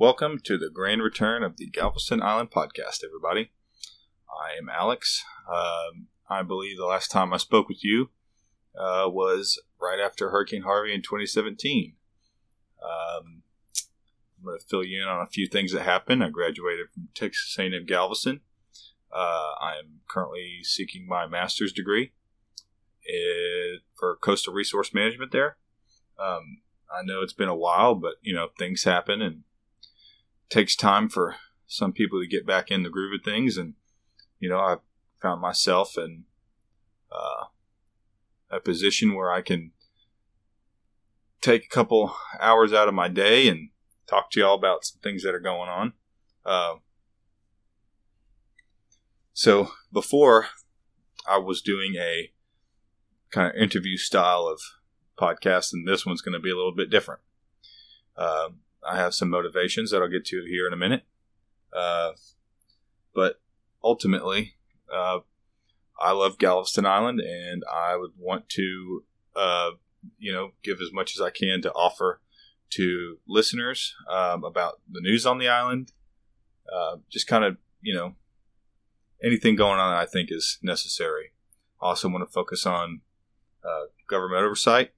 Welcome to the grand return of the Galveston Island podcast, everybody. I am Alex. Um, I believe the last time I spoke with you uh, was right after Hurricane Harvey in 2017. Um, I'm going to fill you in on a few things that happened. I graduated from Texas A&M Galveston. Uh, I am currently seeking my master's degree in, for coastal resource management there. Um, I know it's been a while, but you know things happen and takes time for some people to get back in the groove of things. And you know, I've found myself in uh, a position where I can take a couple hours out of my day and talk to y'all about some things that are going on. Uh, so before I was doing a kind of interview style of podcast, and this one's going to be a little bit different. Uh, I have some motivations that I'll get to here in a minute. Uh, but ultimately, uh, I love Galveston Island, and I would want to, uh, you know, give as much as I can to offer to listeners um, about the news on the island. Uh, just kind of, you know, anything going on I think is necessary. Also want to focus on uh, government oversight.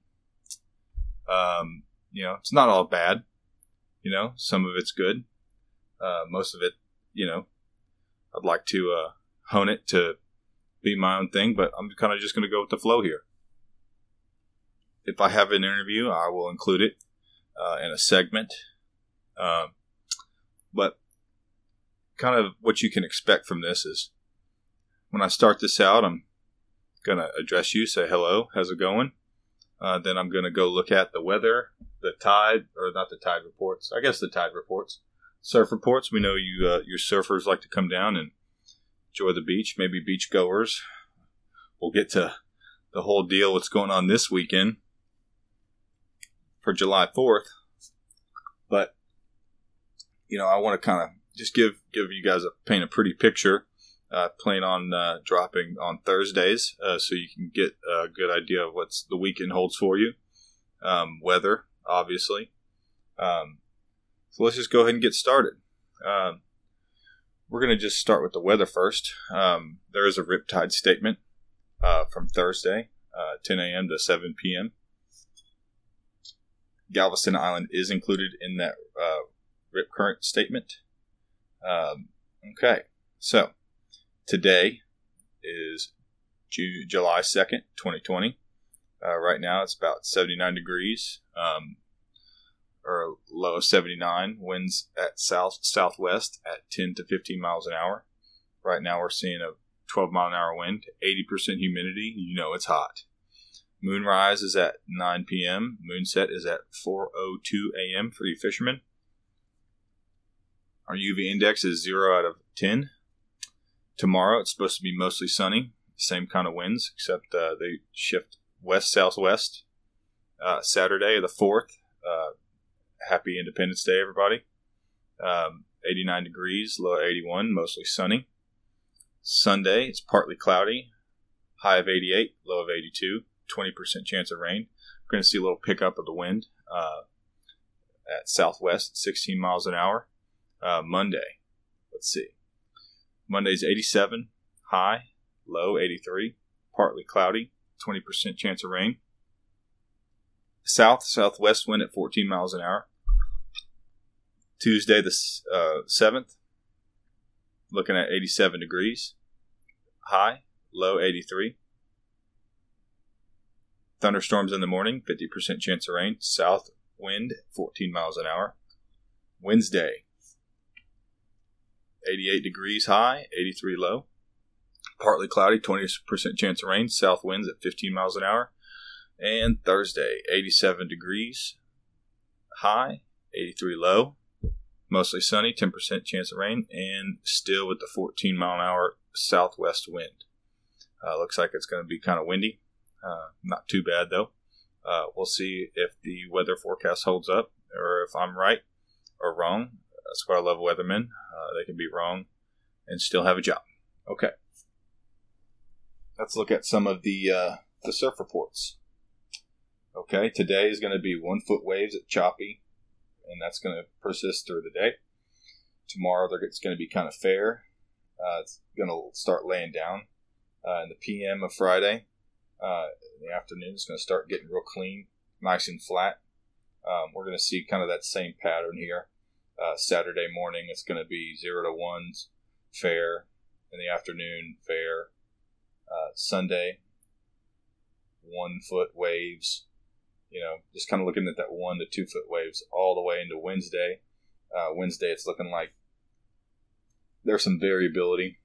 Um, you know, it's not all bad. You know, some of it's good. Uh, most of it, you know, I'd like to uh, hone it to be my own thing, but I'm kind of just going to go with the flow here. If I have an interview, I will include it uh, in a segment. Um, but kind of what you can expect from this is when I start this out, I'm going to address you, say hello, how's it going? Uh, then I'm going to go look at the weather, the tide, or not the tide reports. I guess the tide reports, surf reports. We know you uh, your surfers like to come down and enjoy the beach. Maybe beach goers. We'll get to the whole deal. What's going on this weekend for July Fourth? But you know, I want to kind of just give give you guys a paint a pretty picture. Uh, plan on uh, dropping on Thursdays, uh, so you can get a good idea of what's the weekend holds for you. Um, weather, obviously. Um, so let's just go ahead and get started. Um, we're going to just start with the weather first. Um, there is a riptide statement uh, from Thursday, uh, 10 a.m. to 7 p.m. Galveston Island is included in that uh, rip current statement. Um, okay, so today is July 2nd, 2020. Uh, right now it's about 79 degrees, um, or low of 79. Winds at south southwest at 10 to 15 miles an hour. Right now we're seeing a 12 mile an hour wind, 80% humidity. You know it's hot. Moonrise is at 9 p.m. Moonset is at 4:02 a.m. for you fishermen. Our UV index is zero out of 10. Tomorrow it's supposed to be mostly sunny, same kind of winds, except uh, they shift west southwest. Uh, Saturday the fourth. Uh, happy Independence Day, everybody. Um, 89 degrees, low 81, mostly sunny. Sunday it's partly cloudy, high of 88, low of 82, 20% chance of rain. We're going to see a little pickup of the wind uh, at southwest, 16 miles an hour. Uh, Monday, let's see. Monday's 87, high, low 83, partly cloudy, 20% chance of rain. South southwest wind at 14 miles an hour. Tuesday the uh, 7th, looking at 87 degrees, high, low 83. Thunderstorms in the morning, 50% chance of rain, south wind 14 miles an hour. Wednesday, 88 degrees high, 83 low. Partly cloudy, 20% chance of rain, south winds at 15 miles an hour. And Thursday, 87 degrees high, 83 low. Mostly sunny, 10% chance of rain, and still with the 14 mile an hour southwest wind. Uh, looks like it's going to be kind of windy. Uh, not too bad though. Uh, we'll see if the weather forecast holds up or if I'm right or wrong. That's why I love weathermen. Uh, they can be wrong and still have a job. Okay. Let's look at some of the uh, the surf reports. Okay, today is going to be one foot waves at choppy and that's going to persist through the day. Tomorrow, it's going to be kind of fair. Uh, it's going to start laying down uh, in the PM of Friday. Uh, in the afternoon, it's going to start getting real clean, nice and flat. Um, we're going to see kind of that same pattern here. Uh, Saturday morning, it's going to be zero to ones, fair. In the afternoon, fair. Uh, Sunday, one foot waves. You know, just kind of looking at that one to two foot waves all the way into Wednesday. Uh, Wednesday, it's looking like there's some variability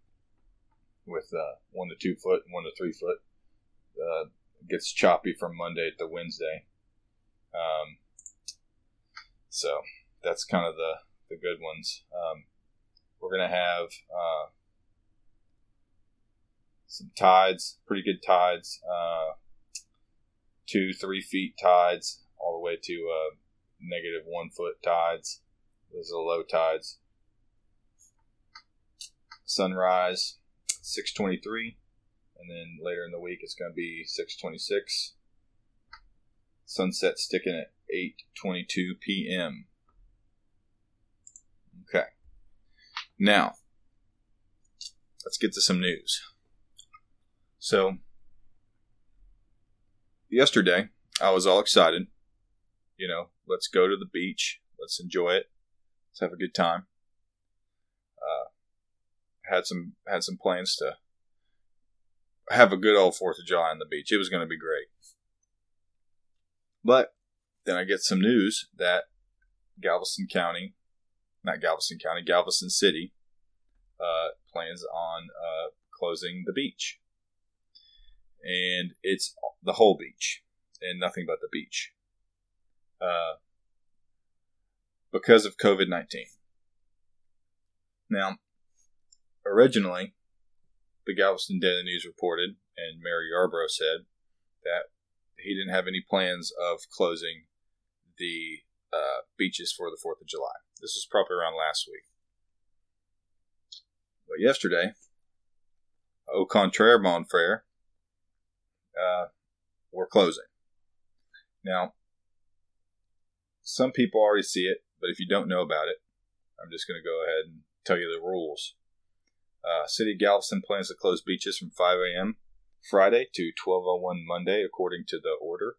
with uh, one to two foot, one to three foot. Uh, gets choppy from Monday to Wednesday. Um, so that's kind of the, the good ones. Um, we're going to have uh, some tides, pretty good tides, uh, two, three feet tides, all the way to uh, negative one foot tides. Those are low tides. Sunrise, 623. And then later in the week, it's going to be 626. Sunset sticking at 8:22 p.m. Okay. Now, let's get to some news. So, yesterday, I was all excited. You know, let's go to the beach. Let's enjoy it. Let's have a good time. Uh, had some had some plans to have a good old Fourth of July on the beach. It was going to be great. But then I get some news that Galveston County, not Galveston County, Galveston City, uh, plans on uh, closing the beach. And it's the whole beach and nothing but the beach. Uh, because of COVID 19. Now, originally, the Galveston Daily News reported, and Mayor Yarbrough said that he didn't have any plans of closing the uh, beaches for the 4th of July. This was probably around last week. But yesterday, au contraire, mon frere, uh, we're closing. Now, some people already see it, but if you don't know about it, I'm just going to go ahead and tell you the rules. Uh, City of Galveston plans to close beaches from 5 a.m. Friday to 12:01 Monday, according to the order.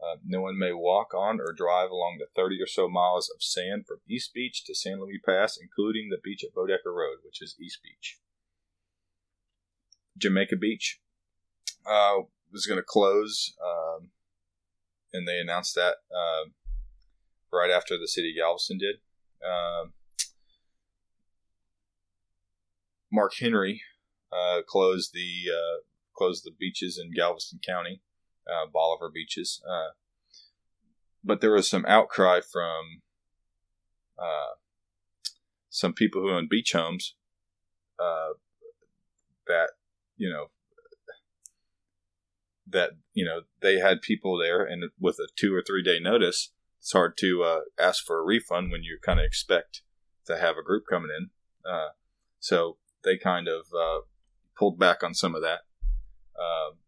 Uh, no one may walk on or drive along the 30 or so miles of sand from East Beach to San Luis Pass, including the beach at Boddeker Road, which is East Beach. Jamaica Beach uh, was going to close, um, and they announced that uh, right after the city of Galveston did. Um, Mark Henry uh, closed the uh, closed the beaches in Galveston County, uh, Bolivar beaches. Uh, but there was some outcry from uh, some people who own beach homes that you know that you know they had people there, and with a two or three day notice, it's hard to ask for a refund when you kind of expect to have a group coming in. so they kind of uh, pulled back on some of that. Um,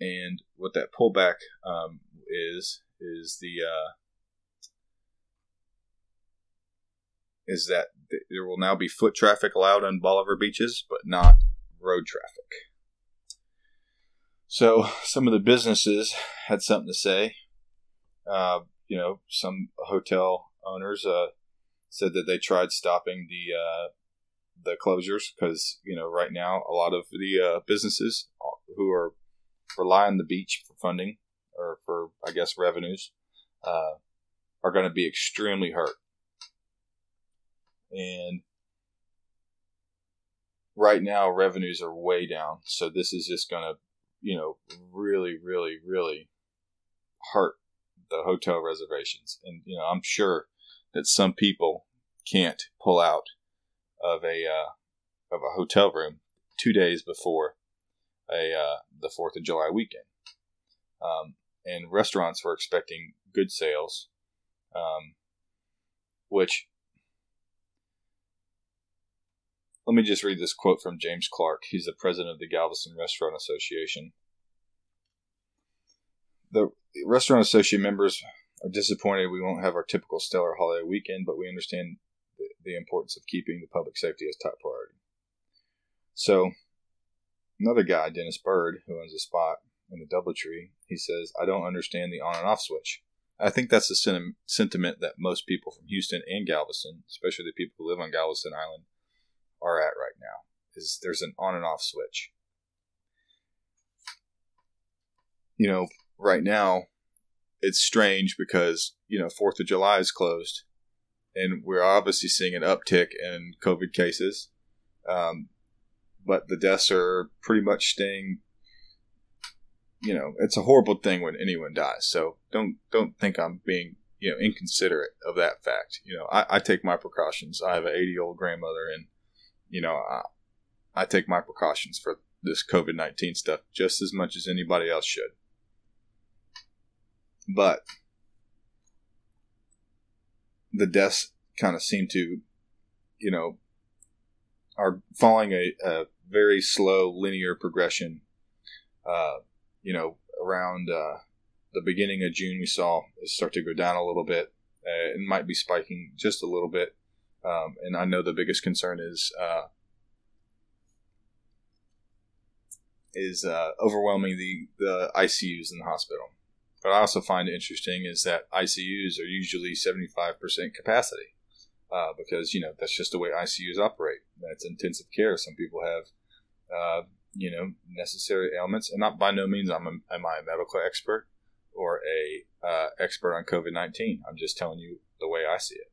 and what that pullback um, is is the uh, is that there will now be foot traffic allowed on Bolivar beaches, but not road traffic. So some of the businesses had something to say. Uh, you know, some hotel owners uh, said that they tried stopping the uh, the closures because you know right now a lot of the uh, businesses who are rely on the beach for funding or for I guess revenues uh, are going to be extremely hurt. And right now revenues are way down, so this is just going to you know really really really hurt the hotel reservations. And you know I'm sure that some people can't pull out of a uh, of a hotel room two days before a uh, the Fourth of July weekend. Um, and restaurants were expecting good sales, um, which let me just read this quote from James Clark. He's the president of the Galveston Restaurant Association. The restaurant associate members are disappointed we won't have our typical stellar holiday weekend, but we understand the, the importance of keeping the public safety as top priority. So, another guy, Dennis Bird, who owns a spot in the Doubletree, he says, I don't understand the on and off switch. I think that's the sentiment that most people from Houston and Galveston, especially the people who live on Galveston Island, are at right now. Is there's an on and off switch. You know, right now, it's strange because you know Fourth of July is closed, and we're obviously seeing an uptick in COVID cases. Um, but the deaths are pretty much staying you know, it's a horrible thing when anyone dies. So don't don't think I'm being you know inconsiderate of that fact. You know, I, I take my precautions. I have an 80 year old grandmother, and you know, I, I take my precautions for this COVID 19 stuff just as much as anybody else should. But the deaths kind of seem to, you know, are following a, a very slow linear progression. Uh, you know, around uh, the beginning of June, we saw it start to go down a little bit. Uh, it might be spiking just a little bit. Um, and I know the biggest concern is uh, is uh, overwhelming the, the ICUs in the hospital. But I also find interesting is that ICUs are usually 75% capacity uh, because, you know, that's just the way ICUs operate. That's intensive care. Some people have uh, you know necessary ailments, and not by no means I'm a, am I a medical expert or a uh, expert on COVID nineteen. I'm just telling you the way I see it.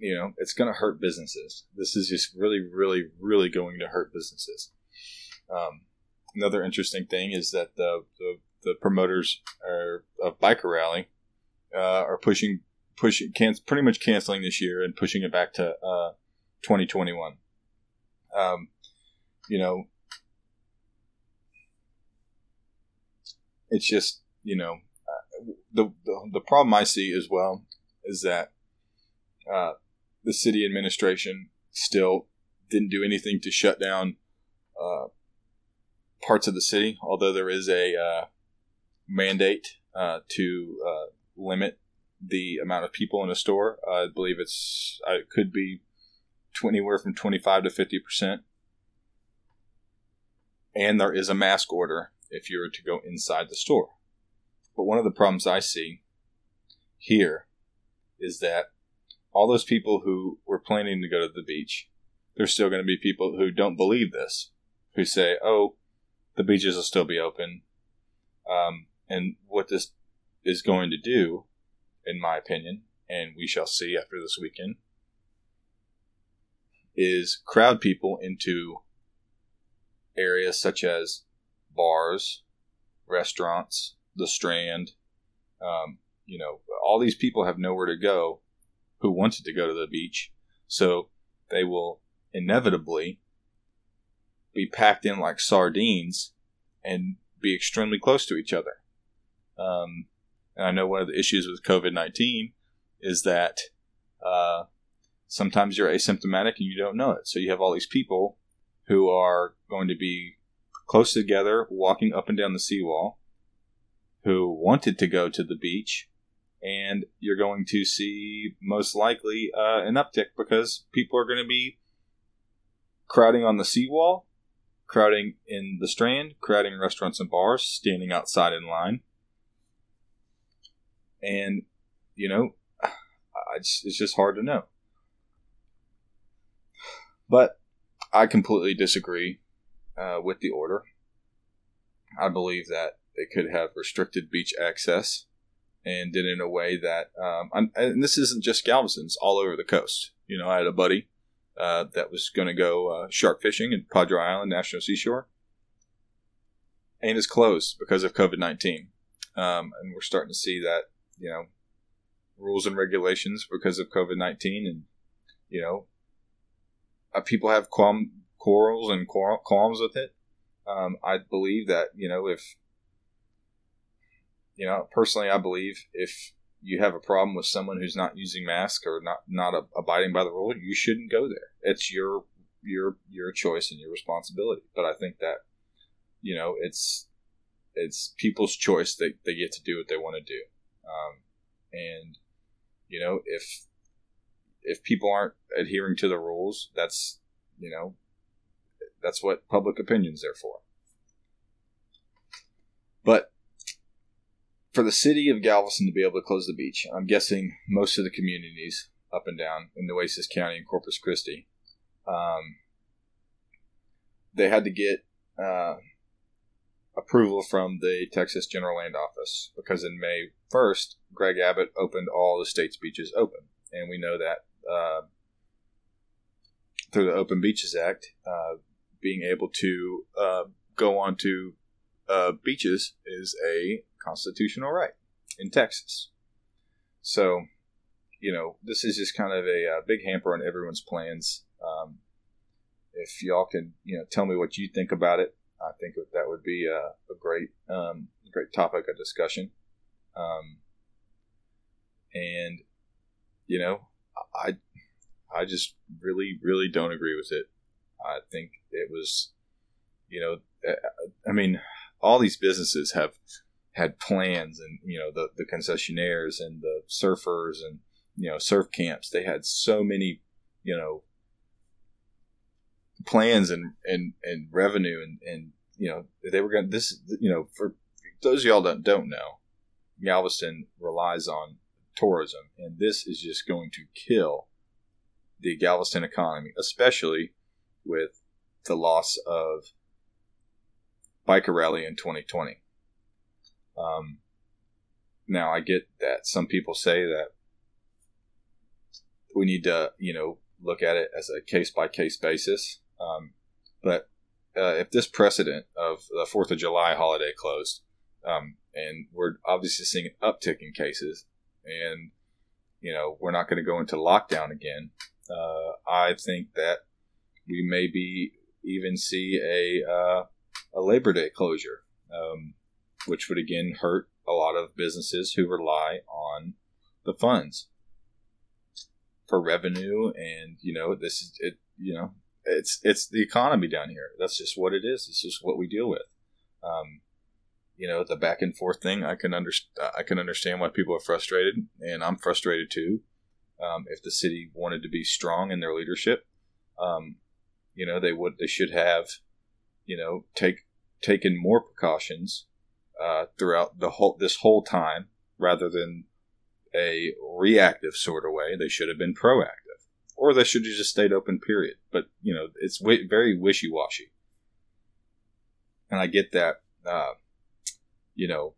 You know, it's going to hurt businesses. This is just really, really, really going to hurt businesses. Um, another interesting thing is that the the, the promoters are, of Biker Rally uh, are pushing pushing can, pretty much canceling this year and pushing it back to uh, 2021. Um, you know, it's just you know uh, the, the the problem I see as well is that uh, the city administration still didn't do anything to shut down uh, parts of the city, although there is a uh, mandate uh, to uh, limit the amount of people in a store. I believe it's it could be anywhere from 25 to 50 percent. And there is a mask order if you were to go inside the store. But one of the problems I see here is that all those people who were planning to go to the beach, there's still going to be people who don't believe this, who say, oh, the beaches will still be open. Um, and what this is going to do, in my opinion, and we shall see after this weekend, is crowd people into areas such as bars, restaurants, the Strand. Um, you know, all these people have nowhere to go who wanted to go to the beach, so they will inevitably be packed in like sardines and be extremely close to each other. Um, and I know one of the issues with COVID 19 is that uh, sometimes you're asymptomatic and you don't know it. So you have all these people who are going to be close together, walking up and down the seawall, who wanted to go to the beach, and you're going to see most likely uh, an uptick because people are going to be crowding on the seawall, crowding in the strand, crowding restaurants and bars, standing outside in line. And, you know, it's just hard to know. But I completely disagree uh, with the order. I believe that they could have restricted beach access and did it in a way that, um, and this isn't just Galveston, it's all over the coast. You know, I had a buddy uh, that was going to go uh, shark fishing at Padre Island National Seashore, and it's closed because of COVID 19. Um, and we're starting to see that, you know, rules and regulations because of COVID 19 and, you know, uh, people have quarrels and qualms with it. Um, I believe that you know if you know personally, I believe if you have a problem with someone who's not using mask or not not abiding by the rule, you shouldn't go there. It's your your your choice and your responsibility. But I think that you know it's it's people's choice. They they get to do what they want to do, um, and you know if if people aren't adhering to the rules, that's you know that's what public opinion's there for. But for the city of Galveston to be able to close the beach, I'm guessing most of the communities up and down in Nueces County and Corpus Christi, um, they had to get uh, approval from the Texas General Land Office because in May 1st, Greg Abbott opened all the state's beaches open. And we know that uh, through the Open Beaches Act, uh, being able to uh, go onto uh, beaches is a constitutional right in Texas. So, you know, this is just kind of a, a uh, big hamper on everyone's plans. Um, if y'all can, you know, tell me what you think about it, I think that would be a, a great, um, great topic of discussion. Um, and you know, I, I just really, really don't agree with it. I think it was, you know, I mean, all these businesses have had plans, and you know, the the concessionaires and the surfers and you know, surf camps. They had so many, you know, plans and and and revenue and and you know they were going to this you know for those of y'all that don't know galveston relies on tourism and this is just going to kill the galveston economy especially with the loss of biker rally in 2020 um, now i get that. Some people say that we need to you know look at it as a case by case basis. Um, but uh, if this precedent of the Fourth of July holiday closed, um, and we're obviously seeing an uptick in cases, and you know we're not going to go into lockdown again, uh, I think that we maybe even see a uh, a Labor Day closure, um, which would again hurt a lot of businesses who rely on the funds for revenue, and you know this is it. You know it's it's the economy down here. That's just what it is. It's just what we deal with. Um, you know, the back and forth thing. I can understand. I can understand why people are frustrated, and I'm frustrated too. Um, if the city wanted to be strong in their leadership, um, you know, they would. They should have, you know, take taken more precautions uh, throughout the whole this whole time, rather than a reactive sort of way. They should have been proactive or they should have just stayed open. Period. But you know, it's w- very wishy washy, and I get that. Uh, you know,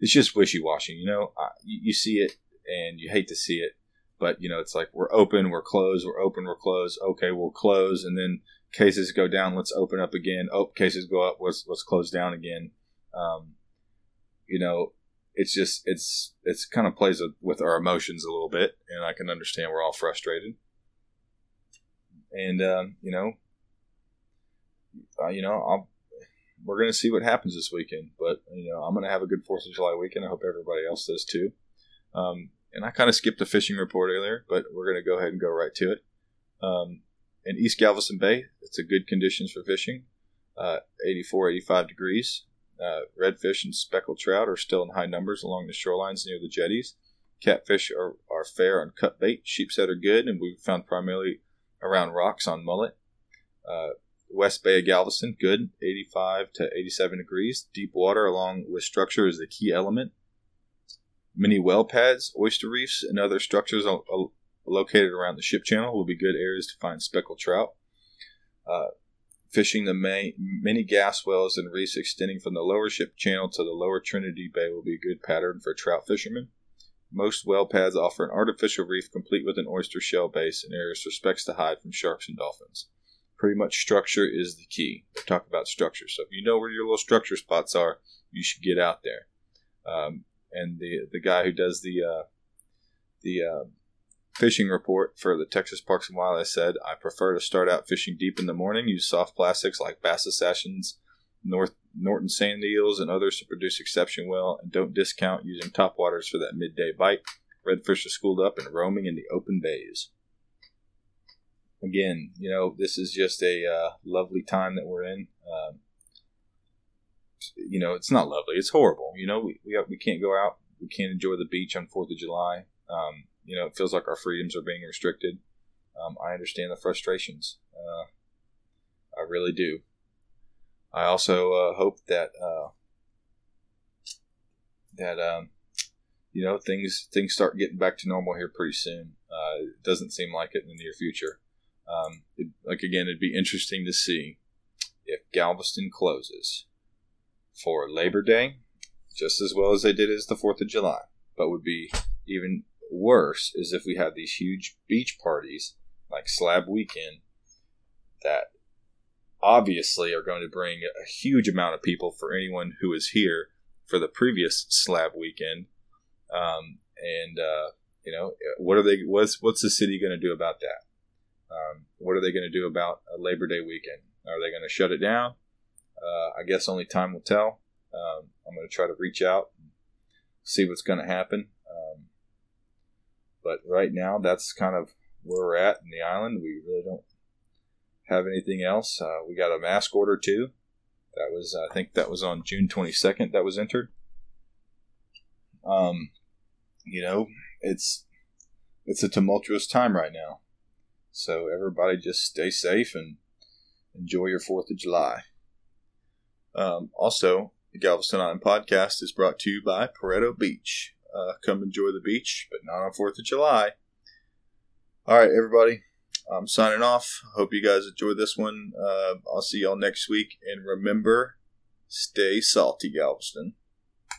it's just wishy washy. You know, uh, you, you see it and you hate to see it, but you know, it's like we're open, we're closed, we're open, we're closed. Okay, we'll close, and then cases go down. Let's open up again. Oh, cases go up. Let's let's close down again. Um, you know, it's just it's it's kind of plays with our emotions a little bit, and I can understand we're all frustrated. And um, you know, uh, you know, I'll, we're going to see what happens this weekend. But you know, I'm going to have a good Fourth of July weekend. I hope everybody else does too. Um, and I kind of skipped the fishing report earlier, but we're going to go ahead and go right to it. Um, in East Galveston Bay, it's a good conditions for fishing. Uh, 84, 85 degrees. Uh, redfish and speckled trout are still in high numbers along the shorelines near the jetties. Catfish are, are fair on cut bait. Sheepshead are good, and we've found primarily around rocks on mullet. Uh, West Bay of Galveston, good, 85 to 87 degrees. Deep water along with structure is the key element. Many well pads, oyster reefs, and other structures located around the ship channel will be good areas to find speckled trout. Uh, Fishing the many gas wells and reefs extending from the lower ship channel to the lower Trinity Bay will be a good pattern for trout fishermen. Most well pads offer an artificial reef complete with an oyster shell base and areas for specks to hide from sharks and dolphins. Pretty much structure is the key. We talk about structure. So if you know where your little structure spots are, you should get out there. Um, and the the guy who does the uh, the uh, fishing report for the Texas Parks and Wildlife said, I prefer to start out fishing deep in the morning, use soft plastics like Bass Assassins, North Norton sand eels, and others to produce exception well, and don't discount using top waters for that midday bite. Redfish are schooled up and roaming in the open bays. Again, you know, this is just a uh, lovely time that we're in. Um, you know, it's not lovely. It's horrible. You know, we we, we can't go out. We can't enjoy the beach on Fourth of July. Um, you know, it feels like our freedoms are being restricted. Um, I understand the frustrations. Uh, I really do. I also uh, hope that uh, that um, you know things things start getting back to normal here pretty soon. Uh, it doesn't seem like it in the near future. Um, it, like again, it'd be interesting to see if Galveston closes for Labor Day, just as well as they did as the Fourth of July. But would be even worse is if we have these huge beach parties like Slab Weekend that obviously are going to bring a huge amount of people for anyone who is here for the previous Slab Weekend. Um, and uh, you know, what are they? What's what's the city going to do about that? Um, what are they going to do about a Labor Day weekend? Are they going to shut it down? Uh, I guess only time will tell. Um, I'm going to try to reach out, see what's going to happen. But right now, that's kind of where we're at in the island. We really don't have anything else. Uh, we got a mask order too. That was, I think, that was on June 22nd. That was entered. Um, you know, it's it's a tumultuous time right now. So everybody just stay safe and enjoy your Fourth of July. Um, also, the Galveston Island podcast is brought to you by Pareto Beach. Uh, come enjoy the beach, but not on Fourth of July. All right, everybody. I'm signing off. Hope you guys enjoyed this one. Uh, I'll see y'all next week. And remember, stay salty, Galveston.